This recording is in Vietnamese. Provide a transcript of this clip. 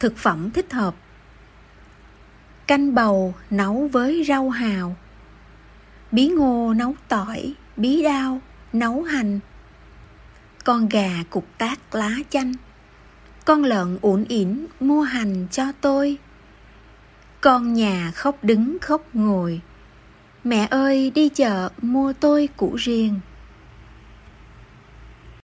thực phẩm thích hợp. Canh bầu nấu với rau hào. Bí ngô nấu tỏi, bí đao nấu hành. Con gà cục tác lá chanh. Con lợn uốn ỉn mua hành cho tôi. Con nhà khóc đứng khóc ngồi. Mẹ ơi, đi chợ mua tôi củ riêng